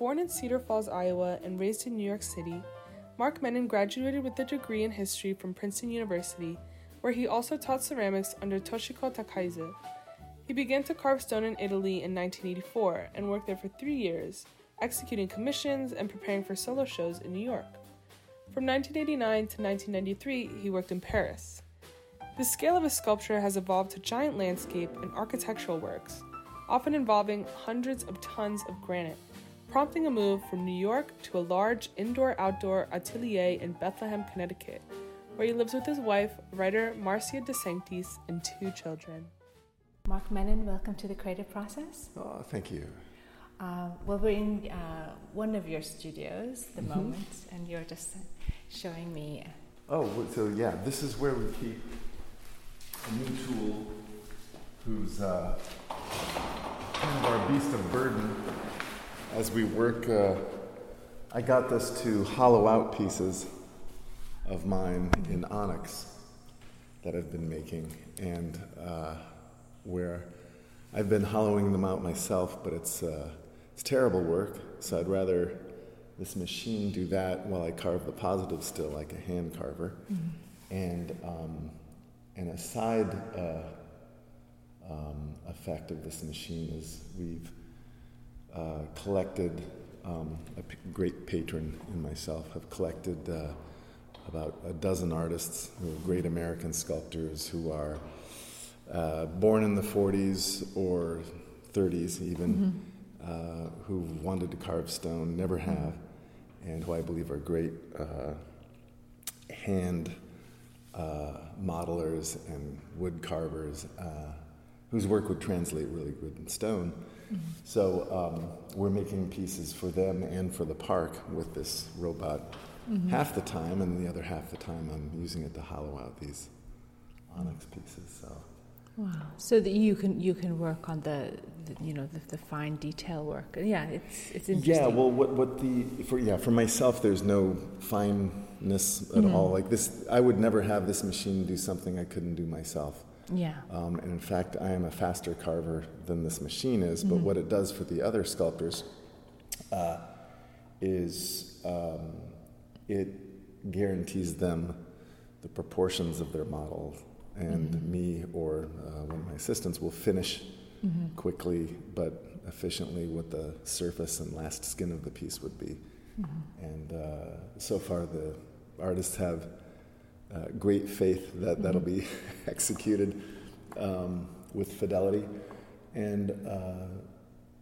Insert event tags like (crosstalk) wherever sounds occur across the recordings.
Born in Cedar Falls, Iowa, and raised in New York City, Mark Mennin graduated with a degree in history from Princeton University, where he also taught ceramics under Toshiko Takaezu. He began to carve stone in Italy in 1984 and worked there for three years, executing commissions and preparing for solo shows in New York. From 1989 to 1993, he worked in Paris. The scale of his sculpture has evolved to giant landscape and architectural works, often involving hundreds of tons of granite, prompting a move from New York to a large indoor outdoor atelier in Bethlehem, Connecticut, where he lives with his wife, writer Marcia DeSanctis, and two children. Mark Mennin, welcome to the creative process. Oh, thank you. Uh, well, we're in uh, one of your studios at the Mhm. moment, and you're just uh, showing me. Oh, so yeah, this is where we keep a new tool who's uh, kind of our beast of burden as we work. Uh, I got this to hollow out pieces of mine in onyx that I've been making, and uh, where I've been hollowing them out myself, but it's uh, it's terrible work. So I'd rather this machine do that while I carve the positive still, like a hand carver. And um, and a side uh, um, effect of this machine is we've uh, collected. Um, a p- great patron and myself have collected uh, about a dozen artists who are great American sculptors who are uh, born in the 40s or 30s even, uh, who wanted to carve stone, never have, and who I believe are great uh, hand uh, modelers and wood carvers uh, whose work would translate really good in stone. So um, we're making pieces for them and for the park with this robot half the time, and the other half the time I'm using it to hollow out these onyx pieces. So. Wow! So that you can you can work on the, the you know the, the fine detail work. Yeah, it's it's interesting. Yeah, well, what, what the for yeah for myself, there's no fineness at all. Like this, I would never have this machine do something I couldn't do myself. Yeah. Um, and in fact, I am a faster carver than this machine is. But what it does for the other sculptors uh, is um, it guarantees them the proportions of their model, and me or uh, one of my assistants will finish quickly but efficiently what the surface and last skin of the piece would be. And uh, so far, the artists have uh, great faith that that'll be (laughs) executed um, with fidelity, and uh,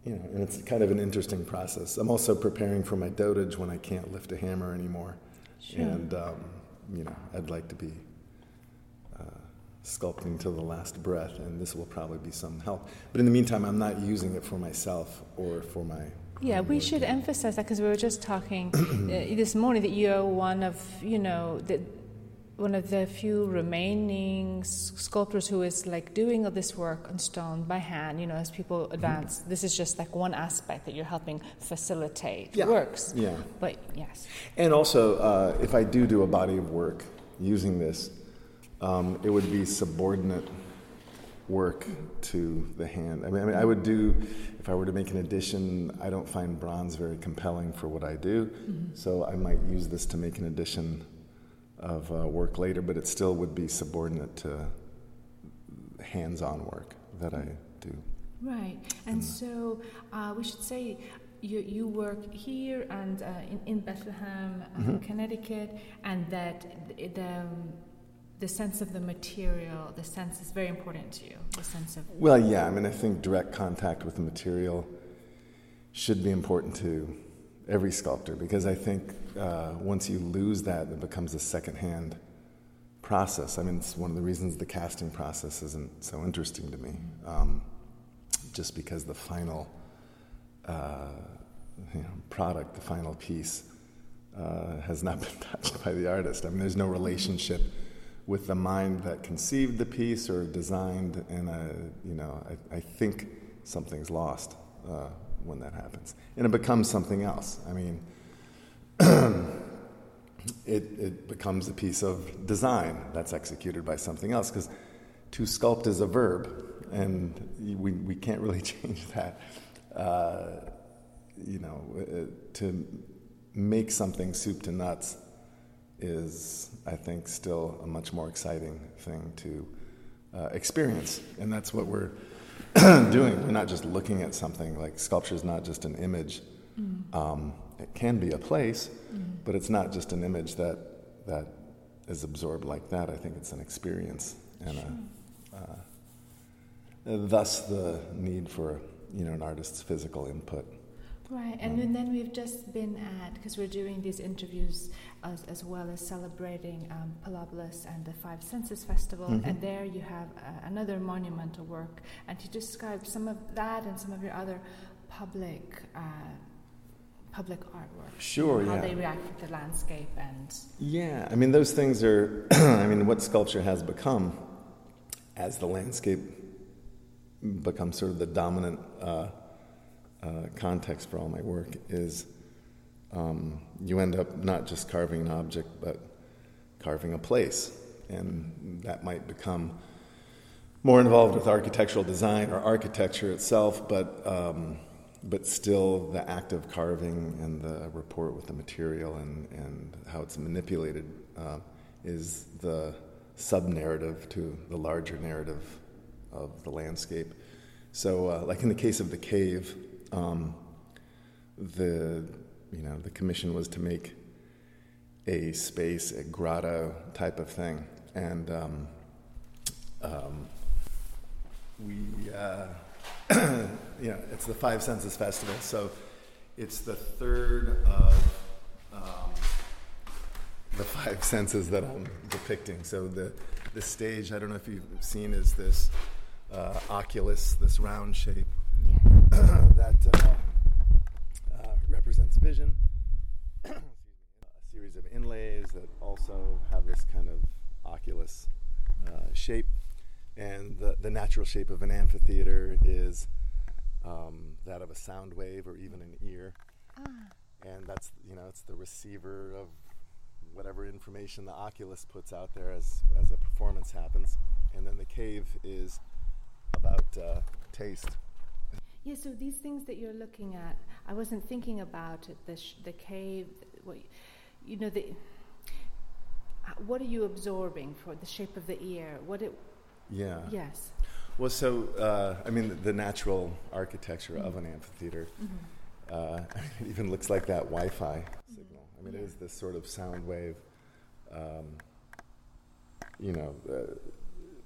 you know, and it's kind of an interesting process. I'm also preparing for my dotage when I can't lift a hammer anymore, Sure. and um, you know, I'd like to be uh, sculpting till the last breath, and this will probably be some help. But in the meantime, I'm not using it for myself or for my. Yeah, we should emphasize that because we were just talking (clears throat) uh, this morning that you're one of you know the one of the few remaining sculptors who is like doing all this work on stone by hand. You know, as people Mm-hmm. advance, this is just like one aspect that you're helping facilitate Yeah. works. Yeah. But yes, And also, uh, if I do do a body of work using this, um, it would be subordinate work to the hand. I mean, I mean, I would do, if I were to make an addition, I don't find bronze very compelling for what I do, so I might use this to make an addition of uh, work later, but it still would be subordinate to hands on work that I do. right. And so uh, we should say. You, you work here and uh, in, in Bethlehem, uh, Mm-hmm. Connecticut, and that the, the the sense of the material, the sense is very important to you. The sense of Well, yeah, I mean, I think direct contact with the material should be important to every sculptor because I think uh, once you lose that, it becomes a secondhand process. I mean, it's one of the reasons the casting process isn't so interesting to me, um, just because the final uh, you know, product, the final piece, uh, has not (laughs) been touched by the artist. I mean, there's no relationship with the mind that conceived the piece or designed, and you know, I, I think something's lost uh, when that happens, and it becomes something else. I mean, (clears throat) it, it becomes a piece of design that's executed by something else because to sculpt is a verb, and we, we can't really (laughs) change that. Uh, you know, uh, to make something soup to nuts is, I think, still a much more exciting thing to uh, experience. And that's what we're (clears throat) doing. We're not just looking at something, like sculpture is not just an image. Mm. Um, it can be a place, mm. but it's not just an image that, that is absorbed like that. I think it's an experience. And sure. a, uh, thus the need for you know, an artist's physical input. Right, and um, then we've just been at, because we're doing these interviews as, as well as celebrating um, and the Five Senses Festival, mm-hmm. and there you have uh, another monumental work, and to describe some of that and some of your other public uh, public artwork. Sure, yeah. how yeah. they react to the landscape and. Yeah, I mean, those things are, (clears throat) I mean, what sculpture has become as the landscape becomes sort of the dominant. Uh, uh, context for all my work is um, you end up not just carving an object, but carving a place. And that might become more involved with architectural design or architecture itself, but, um, but still the act of carving and the rapport with the material and, and how it's manipulated uh, is the sub narrative to the larger narrative of the landscape. So, uh, like in the case of the cave, um, the you know the commission was to make a space, a grotto type of thing, and um, um, we uh, (clears throat) you know it's the Five Senses Festival, so it's the third of um, the five (laughs) senses that I'm depicting. So the the stage, I don't know if you've seen, is this uh, oculus, this round shape (clears throat) that uh, uh, represents vision. (clears throat) a series of inlays that also have this kind of oculus uh, shape. And the, the natural shape of an amphitheater is um, that of a sound wave or even an ear. Ah. And that's, you know, it's the receiver of whatever information the oculus puts out there as, as a performance happens. And then the cave is about uh, taste. Yeah, so these things that you're looking at, I wasn't thinking about it, the, sh- the cave, what, you know, the, what are you absorbing for the shape of the ear? What it, yeah. Yes. Well, so, uh, I mean, the, the natural architecture mm-hmm. of an amphitheater, mm-hmm. uh, (laughs) it even looks like that Wi Fi mm-hmm. signal. I mean, yeah. it is this sort of sound wave, um, you know, uh,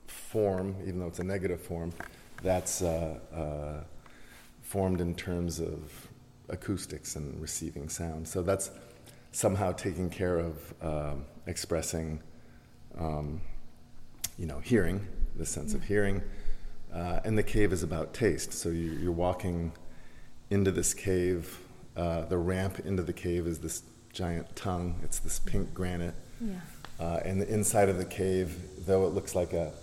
form, even though it's a negative form, that's uh, uh, formed in terms of acoustics and receiving sound. So that's somehow taking care of um, expressing, um, you know, hearing, the sense of hearing. Uh, and the cave is about taste. So you, are walking into this cave. Uh, the ramp into the cave is this giant tongue. It's this pink granite. Yeah. Uh, and the inside of the cave, though it looks like a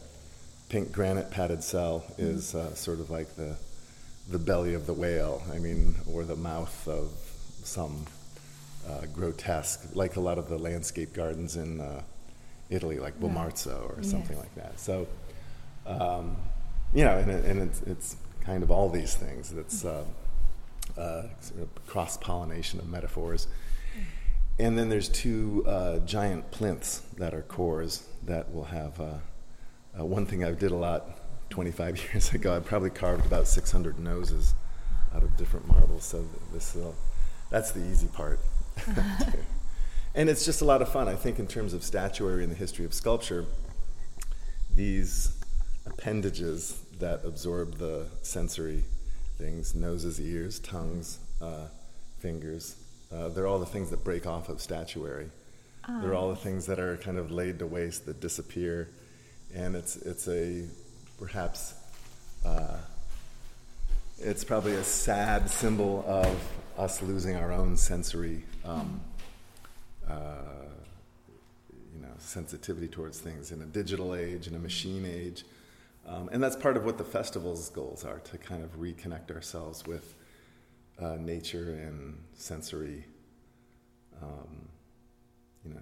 pink granite padded cell, mm-hmm. is uh, sort of like the the belly of the whale, I mean, or the mouth of some uh, grotesque, like a lot of the landscape gardens in uh, Italy, like Bomarzo or something yes. like that. So, um, you know, and, and it's, it's, kind of all these things. It's uh, uh sort of cross pollination of metaphors. And then there's two uh, giant plinths that are cores that will have uh, one thing I did a lot 25 (laughs) years ago, I probably carved about 600 noses out of different marbles. So this uh, that's the easy part. (laughs) (laughs) and it's just a lot of fun. I think in terms of statuary and the history of sculpture, these appendages that absorb the sensory things, noses, ears, tongues, uh, fingers, uh, they're all the things that break off of statuary. They're all the things that are kind of laid to waste, that disappear. And it's, it's a perhaps uh, it's probably a sad symbol of us losing our own sensory, um, uh, you know, sensitivity towards things in a digital age, in a machine age. Um, and that's part of what the festival's goals are to kind of reconnect ourselves with uh, nature and sensory, um, you know,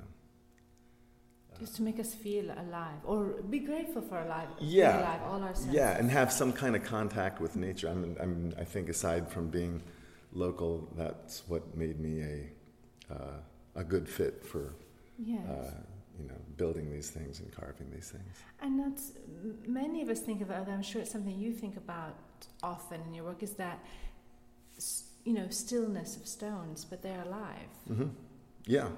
just to make us feel alive or be grateful for alive. Yeah. Alive, all our senses. Yeah, and have some kind of contact with nature. I mean, I mean, I think aside from being local, that's what made me a, uh, a good fit for, Yes. uh, you know, building these things and carving these things. And m- many of us think about. I'm sure it's something you think about often in your work. Is that you know stillness of stones, but they're alive. Mm-hmm. Yeah,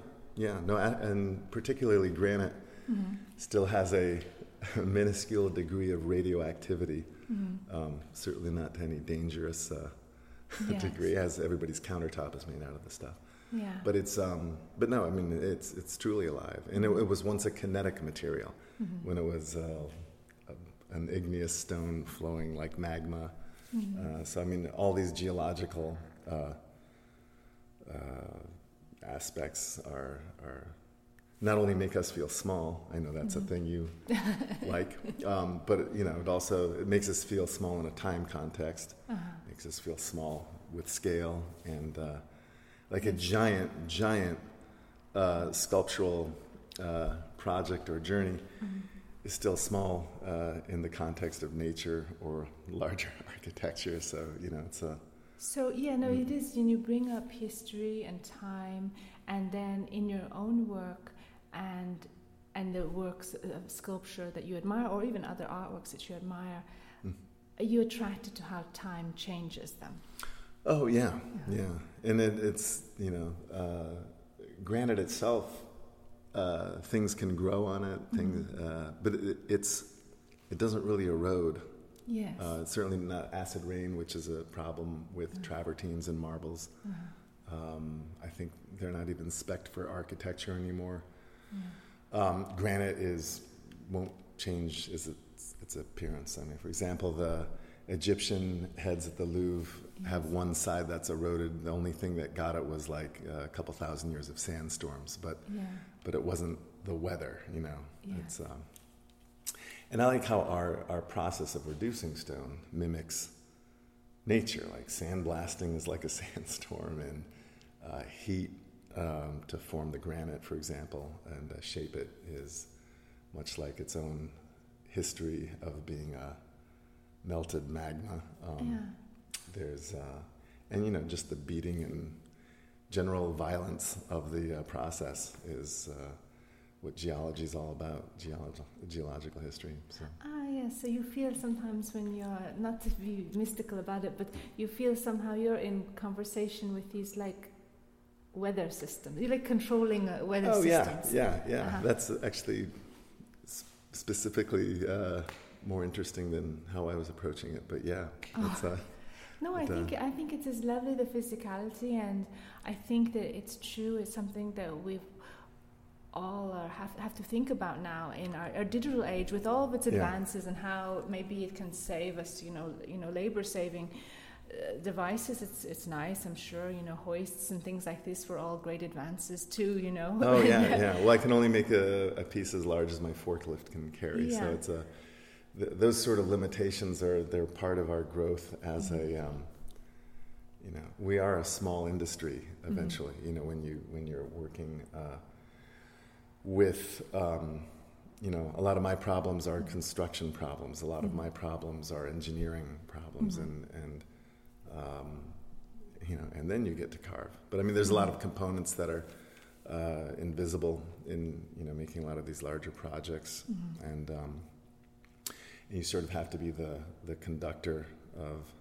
yeah. No, and particularly granite Mm-hmm. still has a minuscule degree of radioactivity. Mm-hmm. Um, certainly not to any dangerous uh, (laughs) Yes. degree, as everybody's countertop is made out of this stuff. Yeah. But it's, um, but no, I mean, it's it's truly alive, and it, it was once a kinetic material Mhm. when it was uh, a, an igneous stone flowing like magma. Mhm. Uh, so I mean, all these geological uh, uh, aspects are are not only make us feel small. I know that's Mhm. a thing you (laughs) like, um, but you know, it also it makes us feel small in a time context. Uh-huh. Makes us feel small with scale and uh, like a giant, giant uh, sculptural uh, project or journey Mhm. is still small uh, in the context of nature or larger (laughs) architecture. So you know, it's a So yeah, no, it is. And you bring up history and time, and then in your own work and and the works of sculpture that you admire, or even other artworks that you admire, Mm. are you attracted to how time changes them? Oh yeah, Yeah. yeah, and it, it's you know, uh, granite itself, uh, things can grow on it, things, uh, but it, it's it doesn't really erode. Yes. Uh, certainly not acid rain, which is a problem with Mhm. travertines and marbles. Uh-huh. Um, I think they're not even spec'd for architecture anymore. Yeah. Um, granite is won't change its, its its appearance. I mean, for example, the Egyptian heads at the Louvre have one side that's eroded. The only thing that got it was like a couple thousand years of sandstorms, but Yeah. but it wasn't the weather. You know, Yeah. it's. Um, and I like how our our process of reducing stone mimics nature. Like sandblasting is like a (laughs) sandstorm, and uh, heat um, to form the granite, for example, and uh, shape it is much like its own history of being a melted magma. Um, yeah. There's, uh, and you know, just the beating and general violence of the uh, process is uh, what geology is all about, geological, geological history. So. Ah, yeah. So you feel sometimes when you're not to be mystical about it, but you feel somehow you're in conversation with these like weather systems. You're like controlling uh, weather Oh yeah, systems. yeah, yeah. Uh-huh. That's actually specifically uh, more interesting than how I was approaching it. But yeah, (laughs) it's, uh, No, I uh, think I think it is lovely the physicality, and I think that it's true. It's something that we've all have have to think about now in our, our digital age, with all of its Yeah. advances and how maybe it can save us. You know, you know, labor saving. Uh, devices it's it's nice i'm sure you know hoists and things like this were all great advances too you know oh yeah, (laughs) yeah. Well, I can only make a, a piece as large as my forklift can carry. So it's a th- those sort of limitations are they're part of our growth as Mhm. a um, you know we are a small industry Mm-hmm. eventually. You know when you when you're working uh, with um, you know a lot of my problems are construction problems. A lot of my problems are engineering problems Mhm. and and um, you know and then you get to carve. But I mean there's a lot of components that are uh, invisible in you know making a lot of these larger projects, Mhm. and um, you sort of have to be the the conductor of.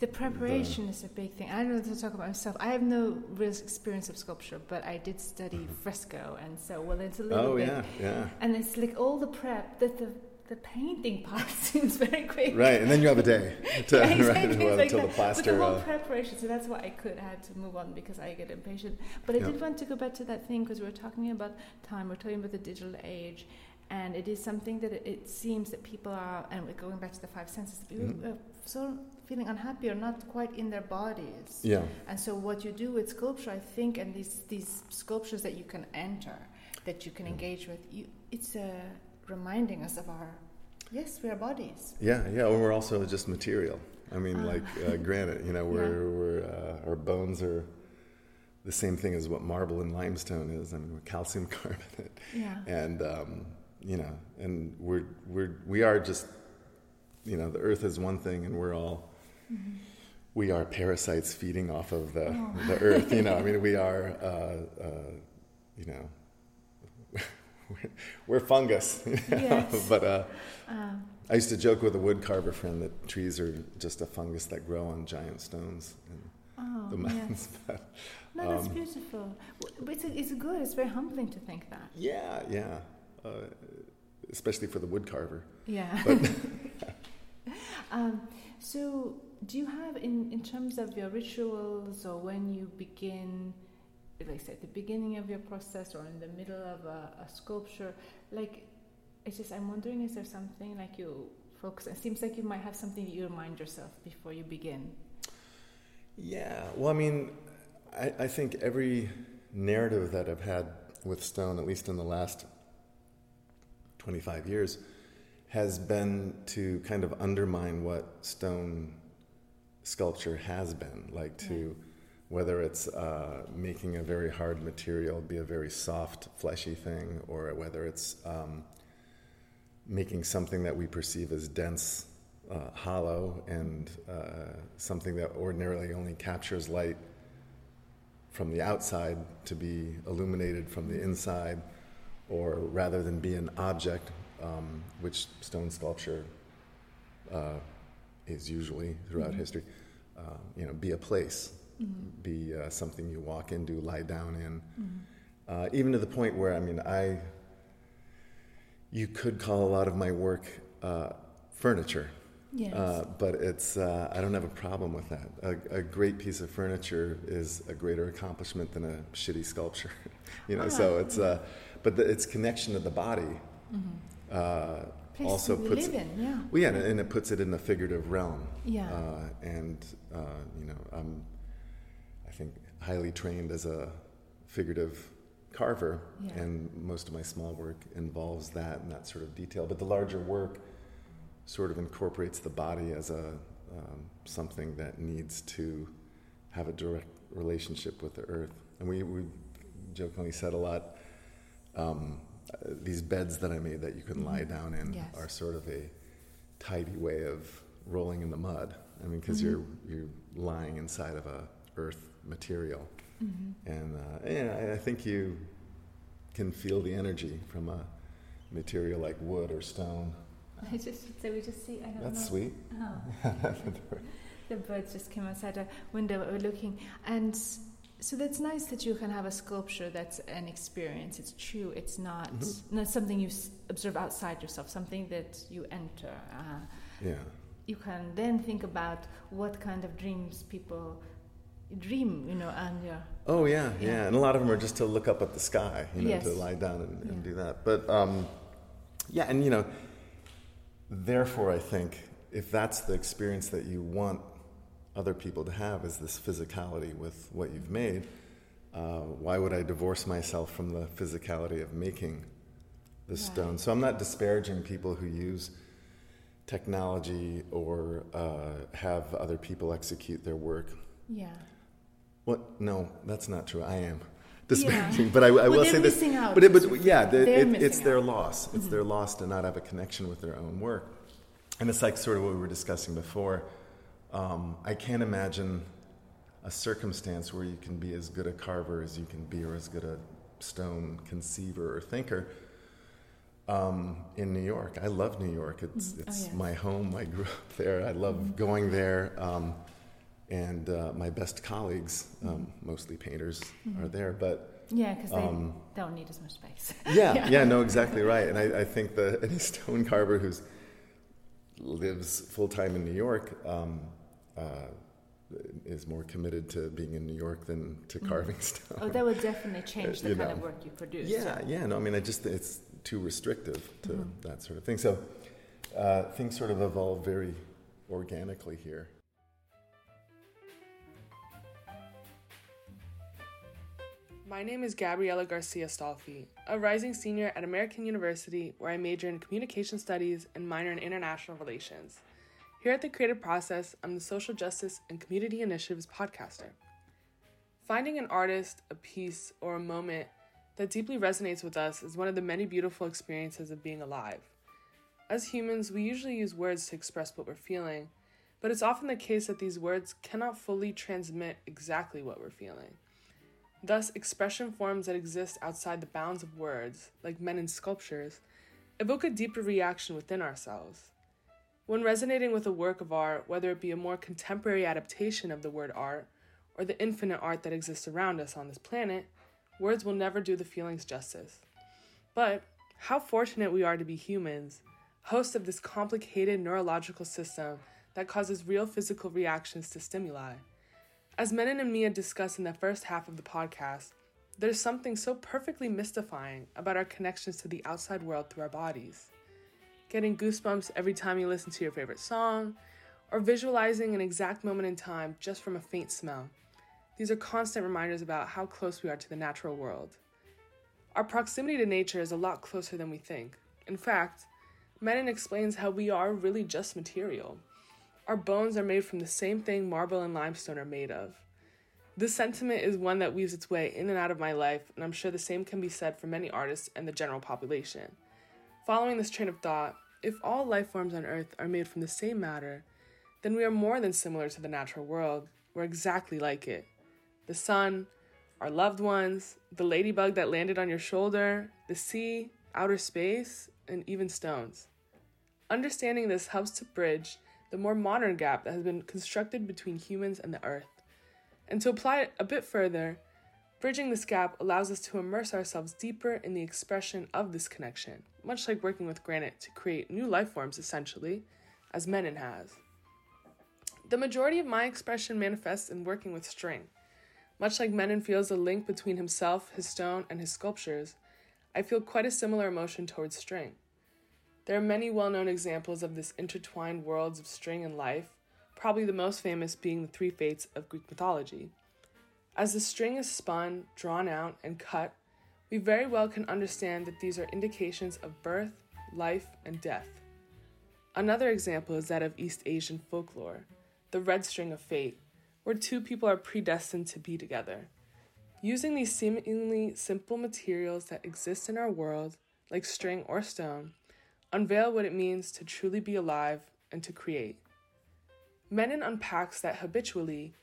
The preparation is a big thing. I don't know to talk about myself. I have no real experience of sculpture, but I did study fresco, and so well, it's a little Mm-hmm. Oh bit. yeah, yeah. And it's like all the prep that the the painting part (laughs) seems very quick. Right, and then you have a day (laughs) to, Yeah, (laughs) right, exactly, well, like until the plaster. But the whole uh, preparation, so that's why I could. I had to move on because I get impatient. But I Yeah. did want to go back to that thing because we were talking about time. We're talking about the digital age, and it is something that it, it seems that people are, and we're going back to the five senses. Mhm. so feeling unhappy or not quite in their bodies. yeah, And so what you do with sculpture, I think, and these these sculptures that you can enter, that you can Yeah. engage with, you, it's uh, reminding us of our yes, we are bodies. yeah, yeah. And we're also just material. I mean, Ah. like uh, (laughs) granite. You know, we're, we're uh, our bones are the same thing as what marble and limestone is. I mean, we're calcium (laughs) carbonate. Yeah. and um, you know, and we're we're we are just, you know, the Earth is one thing, and we're all Mhm. we are parasites feeding off of the, oh. the earth. You know, I mean, we are, uh, uh, you know, (laughs) we're fungus. (laughs) You know? Yes. but uh, um. I used to joke with a woodcarver friend that trees are just a fungus that grow on giant stones oh, the mountains. (laughs) Yes. no, that's um, beautiful. But it's, it's good. It's very humbling to think that. Yeah, yeah. Uh, especially for the woodcarver. Yeah. (laughs) (laughs) um, so do you have in, in terms of your rituals or when you begin like I said, the beginning of your process or in the middle of a, a sculpture, like it's just I'm wondering is there something like you focus it seems like you might have something that you remind yourself before you begin. Yeah. Well I mean I, I think every narrative that I've had with stone, at least in the last twenty five years, has been to kind of undermine what stone sculpture has been like to whether it's uh, making a very hard material be a very soft fleshy thing or whether it's um, making something that we perceive as dense uh, hollow and uh, something that ordinarily only captures light from the outside to be illuminated from the inside or rather than be an object um, which stone sculpture uh, is usually throughout mm-hmm. history. Uh, you know, be a place, mm-hmm. be uh, something you walk into, lie down in. Mm-hmm. Uh, even to the point where, I mean, I, you could call a lot of my work uh, furniture. Yes. Uh, but it's, I don't have a problem with that. A, a, great piece of furniture is a greater accomplishment than a shitty sculpture. (laughs) you know, ah, so it's, but the, its connection to the body. Mm-hmm Place also puts it, in, yeah. Well, yeah, and it puts it in the figurative realm. Yeah. Uh, and uh, you know, I'm, I think, highly trained as a figurative carver, yeah. and most of my small work involves that and that sort of detail. But the larger work sort of incorporates the body as a um, something that needs to have a direct relationship with the earth. And we, we jokingly said a lot. Um, these beds that I made that you can lie mm-hmm. down in yes. are sort of a tidy way of rolling in the mud. I mean, because mm-hmm. you're you're lying inside of a earth material, mm-hmm. and uh, yeah, I think you can feel the energy from a material like wood or stone. I just so we just see. I don't That's know. sweet. Oh. (laughs) the birds just came outside a window. We're looking, and so that's nice that you can have a sculpture that's an experience. It's true. It's not mm-hmm. not something you observe outside yourself. Something that you enter. Uh, yeah. You can then think about what kind of dreams people dream. You know, and yeah. Oh yeah, yeah, yeah, and a lot of them are just to look up at the sky. You know, yes. to lie down and, and yeah. do that. But um, yeah, and you know, therefore, I think if that's the experience that you want other people to have is this physicality with what you've made. Uh, why would I divorce myself from the physicality of making the right. stone? So I'm not disparaging people who use technology or uh, have other people execute their work. Yeah. What? No, that's not true. I am disparaging, yeah. but I, I well, will say this. But, it, but yeah, the, it, it's their loss. It's mm-hmm. their loss to not have a connection with their own work, and it's like sort of what we were discussing before um, I can't imagine a circumstance where you can be as good a carver as you can be, or as good a stone conceiver or thinker. Um, in New York, I love New York. It's mm-hmm. it's oh, my home. I grew up there. I love mm-hmm. going there. Um, and uh, my best colleagues, um, mm-hmm. mostly painters, mm-hmm. are there. But yeah, because they um, don't need as much space. (laughs) yeah, yeah, yeah, no, exactly right. And I, I think that (laughs) any stone carver who's lives full time in New York um, uh, is more committed to being in New York than to mm. carving (laughs) stone. Oh, that would definitely change the kind know. of work you produce. Yeah, yeah. No, I mean, I just it's too restrictive to mm-hmm. that sort of thing. So uh, things sort of evolve very organically here. My name is Gabriela Garcia Stolfi, a rising senior at American University, where I major in communication studies and minor in international relations. Here at The Creative Process, I'm the Social Justice and Community Initiatives podcaster. Finding an artist, a piece, or a moment that deeply resonates with us is one of the many beautiful experiences of being alive. As humans, we usually use words to express what we're feeling, but it's often the case that these words cannot fully transmit exactly what we're feeling. Thus, expression forms that exist outside the bounds of words, like Mennin's sculptures, evoke a deeper reaction within ourselves. When resonating with a work of art, whether it be a more contemporary adaptation of the word art or the infinite art that exists around us on this planet, words will never do the feelings justice. But how fortunate we are to be humans, hosts of this complicated neurological system that causes real physical reactions to stimuli. As Mennin and Mia discuss in the first half of the podcast, there's something so perfectly mystifying about our connections to the outside world through our bodies. Getting goosebumps every time you listen to your favorite song, or visualizing an exact moment in time just from a faint smell. These are constant reminders about how close we are to the natural world. Our proximity to nature is a lot closer than we think. In fact, Mennin explains how we are really just material. Our bones are made from the same thing marble and limestone are made of. This sentiment is one that weaves its way in and out of my life, and I'm sure the same can be said for many artists and the general population. Following this train of thought, if all life forms on Earth are made from the same matter, then we are more than similar to the natural world. We're exactly like it. The sun, our loved ones, the ladybug that landed on your shoulder, the sea, outer space, and even stones. Understanding this helps to bridge the more modern gap that has been constructed between humans and the earth. And to apply it a bit further, bridging this gap allows us to immerse ourselves deeper in the expression of this connection, much like working with granite to create new life forms, essentially, as Mennin has. The majority of my expression manifests in working with string. Much like Mennin feels a link between himself, his stone, and his sculptures, I feel quite a similar emotion towards string. There are many well known examples of this intertwined worlds of string and life, probably the most famous being the three fates of Greek mythology. As the string is spun, drawn out, and cut, we very well can understand that these are indications of birth, life, and death. Another example is that of East Asian folklore, the red string of fate, where two people are predestined to be together. Using these seemingly simple materials that exist in our world, like string or stone, unveil what it means to truly be alive and to create. Mennin unpacks that habitually,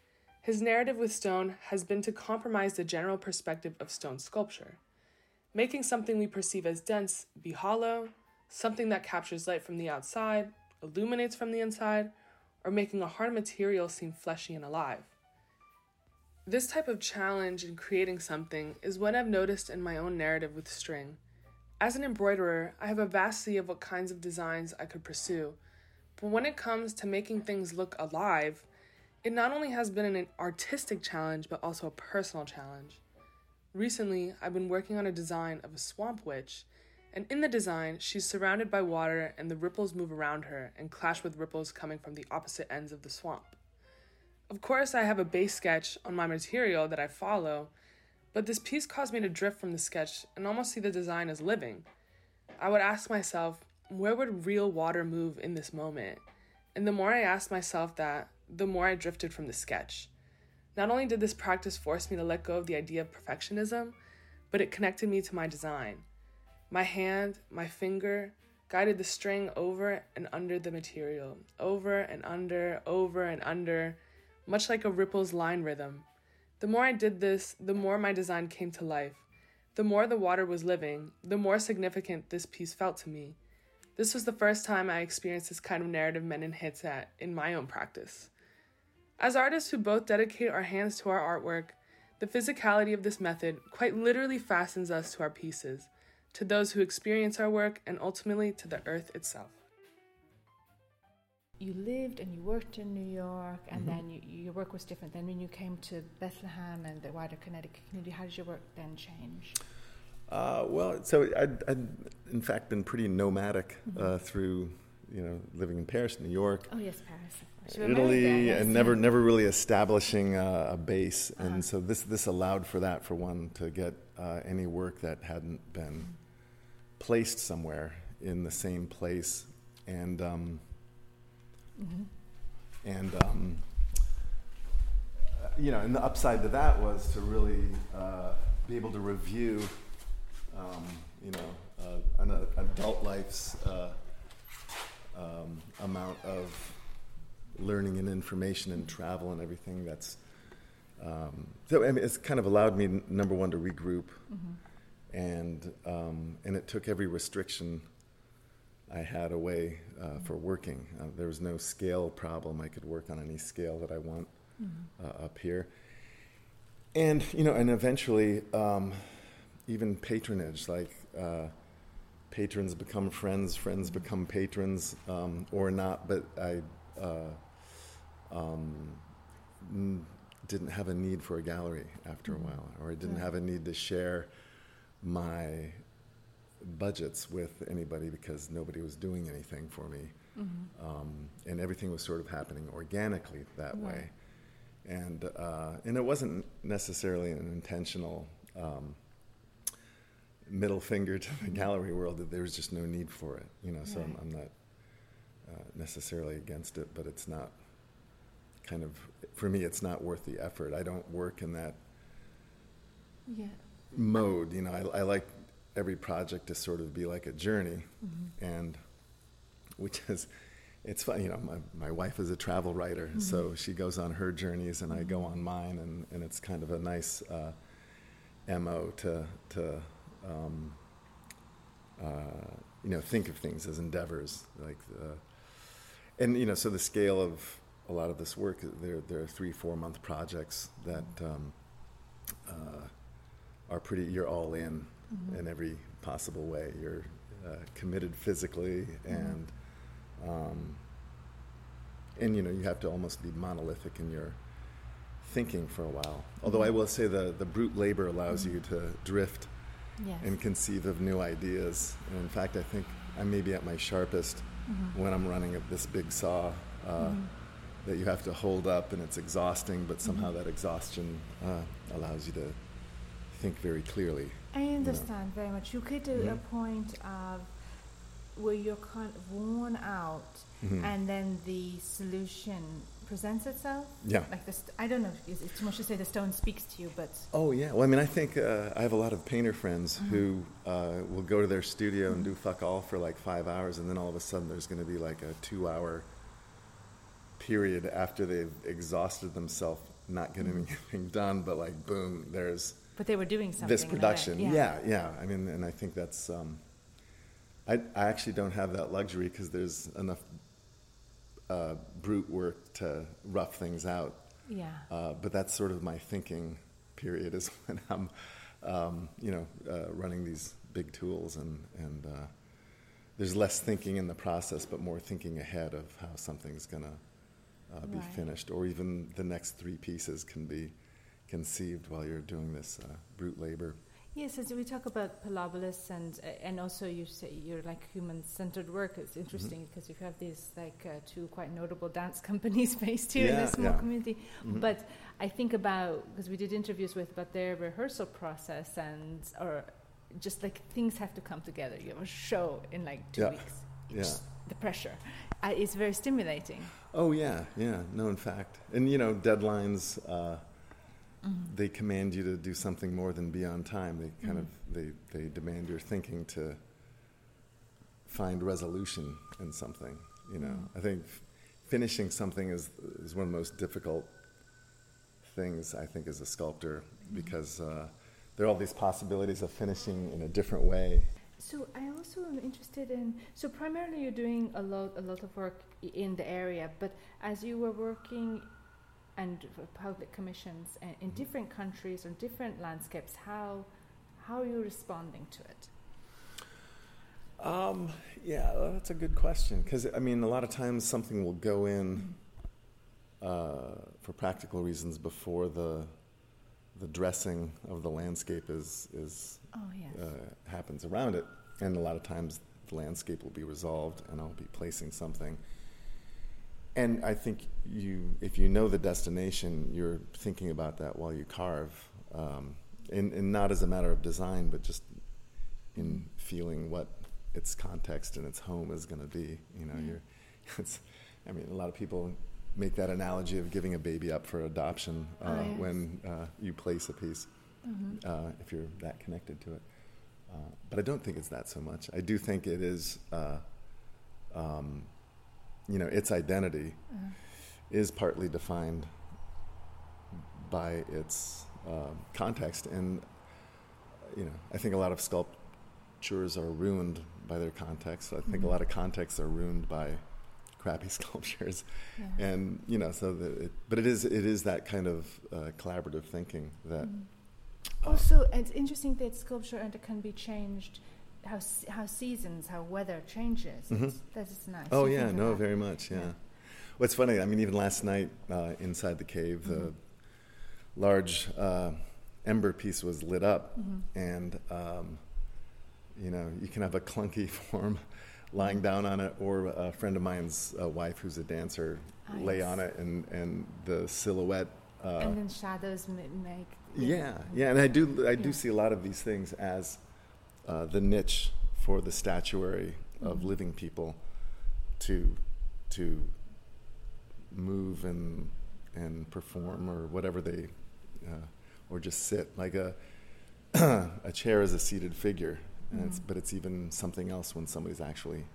his narrative with stone has been to compromise the general perspective of stone sculpture, making something we perceive as dense be hollow, something that captures light from the outside, illuminates from the inside, or making a hard material seem fleshy and alive. This type of challenge in creating something is what I've noticed in my own narrative with string. As an embroiderer, I have a vast sea of what kinds of designs I could pursue, but when it comes to making things look alive, it not only has been an artistic challenge but also a personal challenge. Recently, I've been working on a design of a swamp witch and in the design, she's surrounded by water and the ripples move around her and clash with ripples coming from the opposite ends of the swamp. Of course, I have a base sketch on my material that I follow, but this piece caused me to drift from the sketch and almost see the design as living. I would ask myself, where would real water move in this moment? And the more I asked myself that, the more I drifted from the sketch. Not only did this practice force me to let go of the idea of perfectionism, but it connected me to my design. My hand, my finger, guided the string over and under the material, over and under, over and under, much like a ripple's line rhythm. The more I did this, the more my design came to life. The more the water was living, the more significant this piece felt to me. This was the first time I experienced this kind of narrative Mennin hits at in my own practice. As artists who both dedicate our hands to our artwork, the physicality of this method quite literally fastens us to our pieces to those who experience our work, and ultimately to the earth itself. You lived and you worked in New York, and mm-hmm. then you, your work was different. Then when you came to Bethlehem and the wider Connecticut community, how did your work then change? Uh, well, so I'd, I'd, in fact been pretty nomadic uh, mm-hmm. uh, through, you know, living in Paris, New York. Oh yes, Paris, Italy, and never, never really establishing a, a base. Uh-huh. And so this, this allowed for that, for one, to get uh, any work that hadn't been. Placed somewhere in the same place, and um, mm-hmm. and um, you know, and the upside to that was to really uh, be able to review, um, you know, uh, an adult life's uh, um, amount of learning and information and travel and everything. That's um, so. I mean, it's kind of allowed me number one to regroup, and um, and it took every restriction I had away uh, for working. Uh, there was no scale problem. I could work on any scale that I want uh, up here. And you know, and eventually, um, even patronage, like uh, patrons become friends, friends become patrons, um, or not. But I uh, um, n- didn't have a need for a gallery after a while, or I didn't Right. have a need to share my budgets with anybody because nobody was doing anything for me. Um, and everything was sort of happening organically that Right. way. And, uh, and it wasn't necessarily an intentional um, middle finger to the gallery world that there was just no need for it, you know. So I'm, I'm not uh, necessarily against it, but it's not kind of for me. It's not worth the effort. I don't work in that Yeah. mode. You know, I, I like every project to sort of be like a journey, and which is, it's fun. You know, my, my wife is a travel writer, so she goes on her journeys, and I go on mine, and, and it's kind of a nice uh, mo to to um, uh, you know think of things as endeavors like the, and you know so the scale of a lot of this work. There there are three four month projects that um, uh, are pretty you're all in in every possible way. You're uh, committed physically and um, and you know you have to almost be monolithic in your thinking for a while. Although i will say the the brute labor allows you to drift Yes. and conceive of new ideas. And in fact, I think I may be at my sharpest when I'm running at this big saw uh, that you have to hold up, and it's exhausting. But somehow that exhaustion uh, allows you to think very clearly. I understand very much. You get to a Mhm. point of where you're kind of worn out, Mhm. and then the solution presents itself. Yeah. Like this, I don't know. If it's too much to say the stone speaks to you, but Oh yeah. Well, I mean, I think uh, I have a lot of painter friends who uh, will go to their studio and do fuck all for like five hours, and then all of a sudden there's going to be like a two-hour period after they've exhausted themselves, not getting anything done. But like, boom, there's but they were doing something. this production. Yeah. yeah, I mean, and I think that's. Um, I I actually don't have that luxury because there's enough uh, brute work to rough things out. Yeah. Uh, but that's sort of my thinking period is (laughs) when I'm, um, you know, uh, running these big tools and and uh, there's less thinking in the process, but more thinking ahead of how something's gonna uh, be Right. finished, or even the next three pieces can be conceived while you're doing this uh, brute labor. Yes, as we talk about Pilobolus and uh, and also you say you're like human-centered work. It's interesting Mm-hmm. because you have these like uh, two quite notable dance (laughs) companies based here in Yeah, a small yeah. community. Mhm. But I think about because we did interviews with about their rehearsal process and or just like things have to come together. You have a show in like two Yeah, weeks. yeah. The pressure uh, is very stimulating. Oh yeah, yeah. No, in fact, and you know, deadlines. Uh, Mm-hmm. They command you to do something more than be on time. They kind of they, they demand your thinking to find resolution in something. You know, I think f- finishing something is is one of the most difficult things I think as a sculptor because uh, there are all these possibilities of finishing in a different way. So I also am interested in. So primarily, you're doing a lot, a lot of work in the area. But as you were working and for public commissions in different countries or different landscapes, how how are you responding to it? Um, yeah, well, that's a good question because I mean, a lot of times something will go in uh, for practical reasons before the the dressing of the landscape is is Oh yes. uh, happens around it, and a lot of times the landscape will be resolved, and I'll be placing something. And I think you, if you know the destination, you're thinking about that while you carve, um, and, and not as a matter of design, but just in feeling what its context and its home is going to be. You know, Yeah. you're. (laughs) It's, I mean, a lot of people make that analogy of giving a baby up for adoption uh, Oh, yes. when uh, you place a piece Mhm. uh, if you're that connected to it. Uh, but I don't think it's that so much. I do think it is, uh, um, you know, its identity. Uh-huh. is partly defined by its uh, context. And, you know, I think a lot of sculptures are ruined by their context. I think Mhm. a lot of contexts are ruined by crappy (laughs) sculptures. Yeah. And, you know, so, it, but it is, it is that kind of uh, collaborative thinking that. Mhm. uh, Also, it's interesting that sculpture and it can be changed. How how seasons, how weather changes. Mhm. That is nice. Oh yeah, no, that. very much. Yeah. Yeah. What's funny? I mean, even last night uh, inside the cave, the Mhm. large uh, ember piece was lit up, Mhm. and um, you know, you can have a clunky (laughs) form lying down on it, or a friend of mine's uh, wife, who's a dancer, Ah, lay on it, and and the silhouette. Uh, and then shadows make. yeah, yeah, and I do I do Yeah. see a lot of these things as uh, the niche for the statuary of Mhm. living people to to move and and perform or whatever they uh, or just sit like a (clears throat) a chair is a seated figure and it's, Mhm. but it's even something else when somebody's actually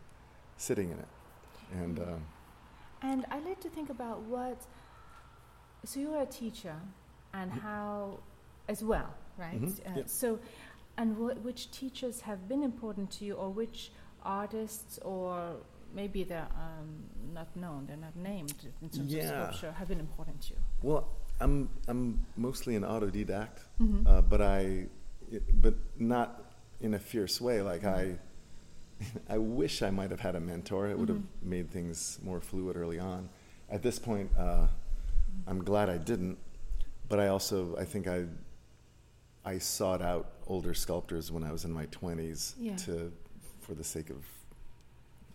sitting in it and um, And I like to think about what. So you're a teacher, and Mhm. how, as well, right? Mhm, Uh, yeah. So, and what, which teachers have been important to you, or which artists, or maybe they're um, not known, they're not named in terms Yeah. of sculpture, have been important to you. well I'm I'm mostly an autodidact Mm-hmm. uh, but I, it- but not in a fierce way. Like I, (laughs) I wish I might have had a mentor. It would have Mhm. made things more fluid early on. At this point, uh, I'm glad I didn't. But I also, I think I, I sought out older sculptors when I was in my 20s Yeah. to, for the sake of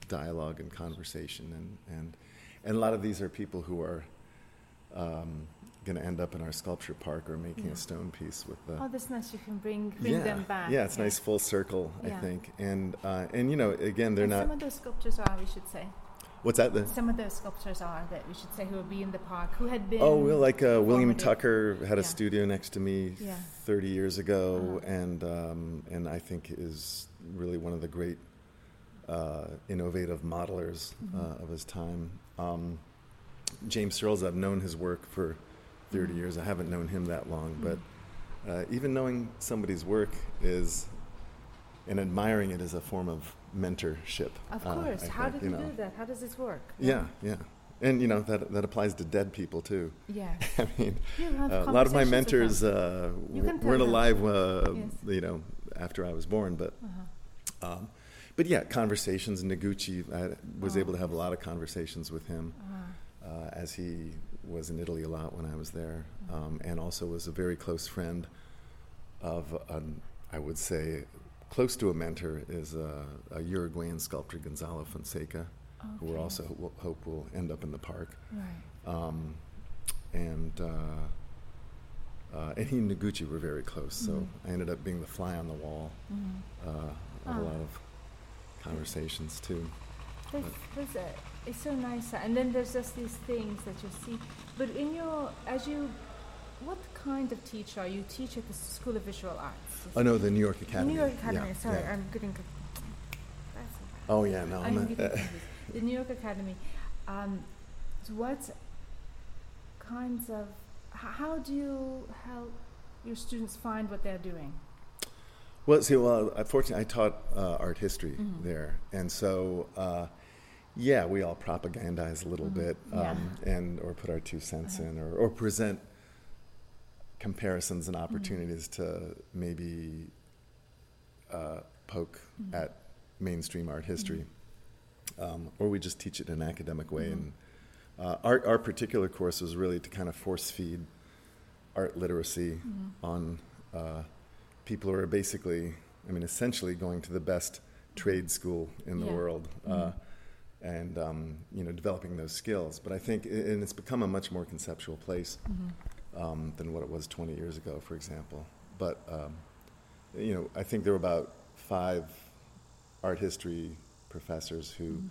dialogue and conversation, and and and a lot of these are people who are. Um, going to end up in our sculpture park or making Yeah. a stone piece with the Oh, that's nice. You can bring bring yeah, them back. Yeah, it's nice full circle, I think. And uh, and you know, again, they're And not. Some of those sculptures are, we should say. What's that? The, Some of those sculptures are that we should say who will be in the park, who had been. oh, well, like uh, William. Tucker had a Yeah. studio next to me Yeah. 30 years ago, Uh-huh. and um, and I think is really one of the great uh, innovative modelers Mhm. uh, of his time. Um, James Surls, I've known his work for 30 Mhm. years. I haven't known him that long, Mhm. but uh, even knowing somebody's work is and admiring it is a form of mentorship. Of uh, course. I How think, did you, know. do that? How does this work? Yeah, yeah. And you know that that applies to dead people too. Yeah. (laughs) I mean, uh, a lot of my mentors uh, w- weren't alive, uh, Yes. you know, after I was born. But Uh-huh. um, but yeah, conversations. Noguchi, I was Oh. able to have a lot of conversations with him Uh-huh. uh, as he was in Italy a lot when I was there, um, and also was a very close friend of, an, I would say, close to a mentor is a, a Uruguayan sculptor Gonzalo Fonseca, who we're also ho- hope will end up in the park, Right. um, and. Uh, uh, and he and Noguchi were very close, so Mhm. I ended up being the fly on the wall Mhm. uh, of Ah. a lot of conversations too. There's, there's a, it's so nice. And then there's just these things that you see. But in your, as you, what kind of teacher are you? Teach at the School of Visual Arts? Oh no, the New York Academy. New York Academy. Yeah, Sorry, yeah. I'm getting. Oh yeah, no, I'm I'm getting. (laughs) The New York Academy. Um, so what kinds of, how do you help your students find what they're doing? Well, see, well, fortunately, I taught uh, art history Mhm. there, and so uh, yeah, we all propagandize a little Mhm. bit, Yeah. um, and or put our two cents Uh-huh. in, or, or present comparisons and Mm-hmm. opportunities to maybe uh, poke Mhm. at mainstream art history, um, or we just teach it in an academic way. Mhm. And uh, our our particular course was really to kind of force feed art literacy on uh, people who are basically, I mean, essentially going to the best trade school in the Yeah. world, uh, Mhm. And um, you know, developing those skills. But I think, and it's become a much more conceptual place Mhm. um, than what it was 20 years ago, for example. But um, you know, I think there were about five art history professors who Mhm.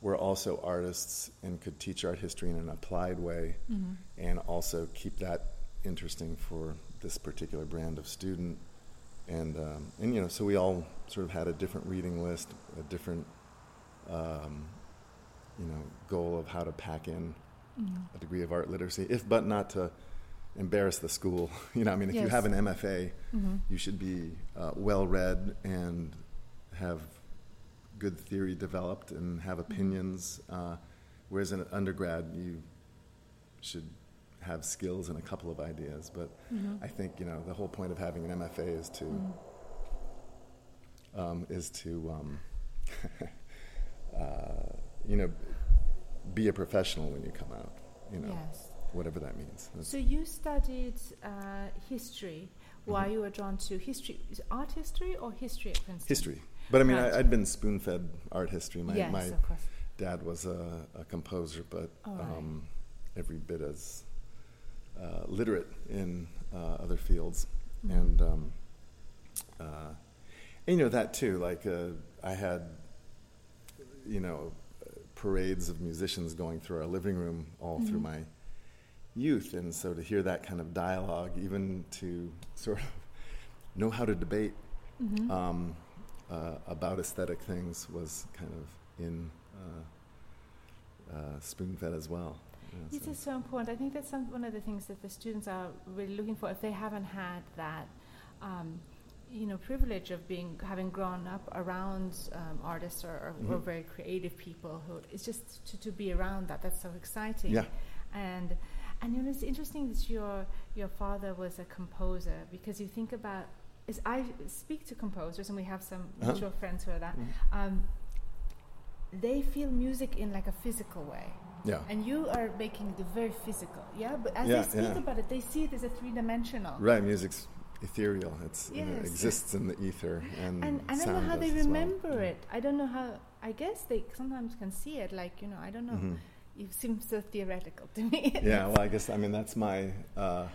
were also artists and could teach art history in an applied way Mhm. and also keep that interesting for this particular brand of student. And um, and you know, so we all sort of had a different reading list, a different um, you know goal of how to pack in mm. a degree of art literacy, if but not to embarrass the school. (laughs) You know, I mean, if yes. you have an MFA, mm-hmm. you should be uh, well read and have good theory developed and have mm-hmm. opinions. Uh, whereas in undergrad, you should have skills and a couple of ideas. But mm-hmm. I think you know the whole point of having an MFA is to mm-hmm. um, is to um, (laughs) uh, you know be a professional when you come out. You know. Yes whatever that means. That's so you studied uh, history. Why mm-hmm. you were drawn to history? Is art history or history at Princeton? History, but I mean, right. I, had been spoon-fed art history. My, yes, my dad was a, a composer, but right. um, every bit as uh, literate in uh, other fields, mm-hmm. and um, uh, and you know that too. Like uh, I had, you know, parades of musicians going through our living room all mm-hmm. through my youth. And so to hear that kind of dialogue, even to sort of (laughs) know how to debate mm-hmm. um, uh, about aesthetic things, was kind of in uh, uh, spoon fed as well. this so. is so important. I think that's some, one of the things that the students are really looking for if they haven't had that. Um, you know, privilege of being having grown up around um, artists or, or, mm-hmm. or, very creative people who it's just to, to be around that. That's so exciting. Yeah. And and you know, it's interesting that your your father was a composer because you think about. Is I speak to composers, and we have some uh-huh. mutual friends who are that. Mm-hmm. Um, they feel music in like a physical way. Yeah. And you are making the very physical. Yeah. But as yeah, they speak yeah. about it, they see it as a three dimensional. Right. Music's ethereal. It's yes. you know, exists in the ether and. And I don't know how they remember well. it. I don't know how. I guess they sometimes can see it. Like you know, I don't know. Mm-hmm you seem so theoretical to me. (laughs) yeah, well, I guess I mean that's my uh,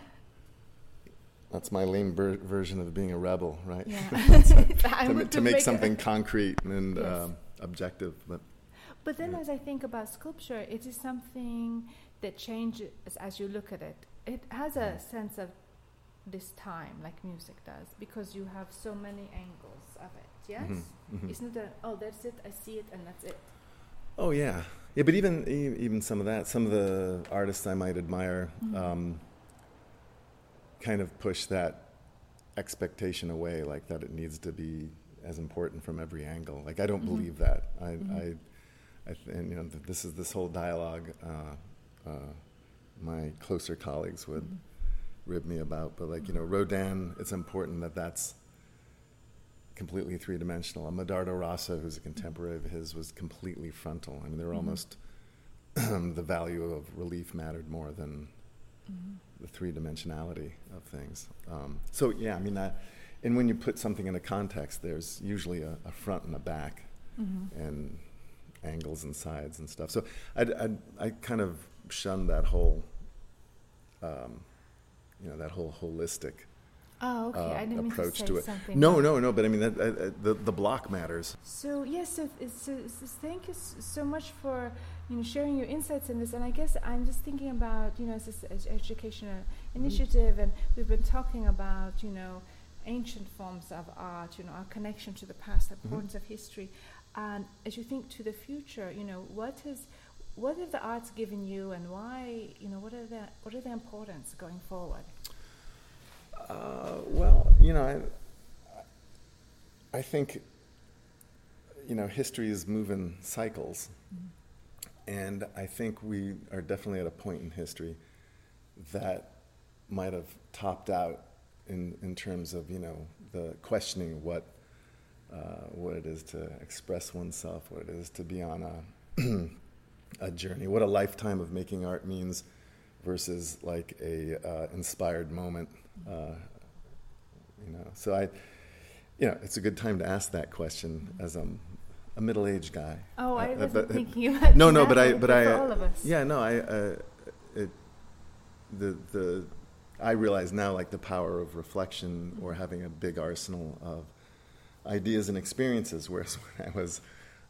that's my lame ber- version of being a rebel, right? Yeah. (laughs) (laughs) to, to, make, make something concrete and yes. um, objective, but. But then, as I think about sculpture, it is something that changes as you look at it. It has a sense of this time, like music does, because you have so many angles of it. Yes, mm-hmm. Mm-hmm. it's not a oh, that's it. I see it, and that's it. Oh yeah, yeah, but even even some of that, some of the artists I might admire, mm-hmm. um, kind of push that expectation away, like that it needs to be as important from every angle. Like I don't mm-hmm. believe that. I, mm-hmm. I, I th- and you know, th- this is this whole dialogue. Uh, uh, my closer colleagues would mm-hmm. Rib me about, but like you know, Rodin, it's important that that's completely three dimensional. And Medardo Rosso, who's a contemporary of his, was completely frontal. I mean, they were mm-hmm. almost (clears throat) the value of relief mattered more than mm-hmm. the three dimensionality of things. Um, so yeah, I mean that. And when you put something in a context, there's usually a, a front and a back, mm-hmm. and angles and sides and stuff. So I I kind of shunned that whole, um, you know, that whole holistic Oh, okay. Uh, I didn't approach to, to, it. Something no, no, no. But I mean, that, uh, the the block matters. So yes, so, so, so, thank you so much for you know sharing your insights in this. And I guess I'm just thinking about you know this ed- educational mm-hmm. initiative, and we've been talking about you know ancient forms of art, you know our connection to the past, the mm-hmm. importance mm-hmm. of history. And as you think to the future, you know what is what have the arts given you, and why you know what are the what are the importance going forward? Uh, well, you know, I, I think, you know, history is moving cycles. Mm-hmm. And I think we are definitely at a point in history that might have topped out in, in terms of, you know, the questioning what, uh, what it is to express oneself, what it is to be on a, (clears throat) a journey, what a lifetime of making art means versus like a uh, inspired moment uh, you know, so I, you know, it's a good time to ask that question as I'm a middle-aged guy. Oh, I uh, wasn't but, thinking about no, no, but I, but I, all of us. yeah, no, I, uh, it, the the, I realize now like the power of reflection or having a big arsenal of ideas and experiences. Whereas (laughs) when I was,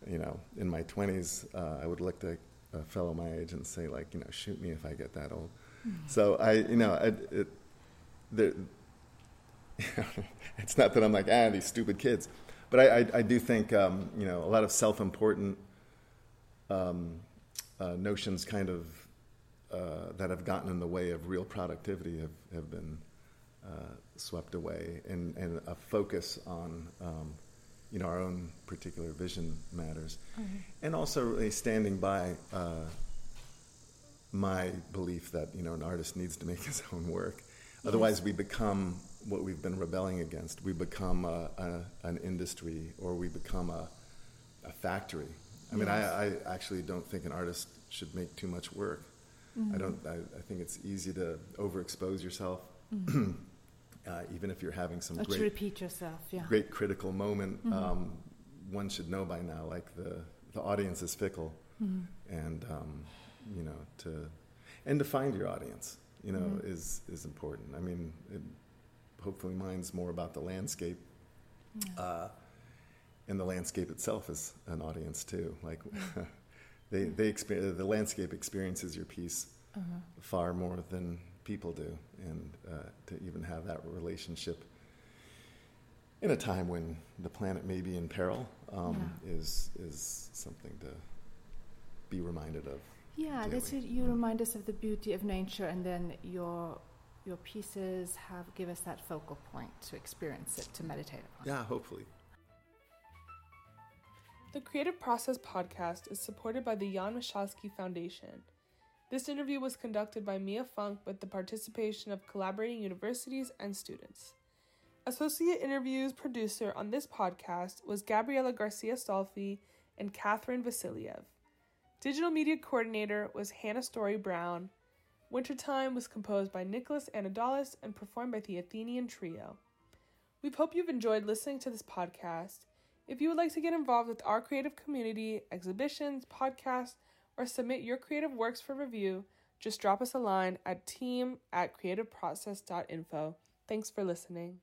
you know, in my twenties, uh, I would look at a fellow my age and say like, you know, shoot me if I get that old. Mm. So I, you know, I, it, there, (laughs) it's not that I'm like, ah, these stupid kids. But I, I, I do think, um, you know, a lot of self important um, uh, notions kind of uh, that have gotten in the way of real productivity have, have been uh, swept away, and, and a focus on um, you know our own particular vision matters, mm-hmm. and also really standing by uh, my belief that you know an artist needs to make (laughs) his own work. Yes. Otherwise, we become what we've been rebelling against. We become a, a, an industry, or we become a, a factory. I yes. mean, I, I, actually don't think an artist should make too much work. Mm-hmm. I don't. I, I, think it's easy to overexpose yourself, mm-hmm. (clears throat) uh, even if you're having some or great repeat yourself. Yeah. Great critical moment. Mm-hmm. Um, one should know by now, like the the audience is fickle, mm-hmm. and um, you know to and to find your audience, you know, mm-hmm. is is important. I mean, it, hopefully, mine's more about the landscape. Yeah. Uh, and the landscape itself is an audience too. Like (laughs) they they experience the landscape experiences your piece uh-huh. far more than people do, and uh, to even have that relationship in a time when the planet may be in peril um, yeah. is is something to be reminded of. Yeah, daily. that's it. You remind us of the beauty of nature, and then your your pieces have give us that focal point to experience it, to meditate upon. Yeah, hopefully. The Creative Process podcast is supported by the Jan Michalski Foundation. This interview was conducted by Mia Funk with the participation of collaborating universities and students. Associate interviews producer on this podcast was Gabriela Garcia Stolfi and Catherine Vasiliev. Digital media coordinator was Hannah Story Brown. Wintertime was composed by Nicholas Anadolus and performed by the Athenian Trio. We hope you've enjoyed listening to this podcast if you would like to get involved with our creative community, exhibitions, podcasts, or submit your creative works for review, just drop us a line at team at creativeprocess.info. Thanks for listening.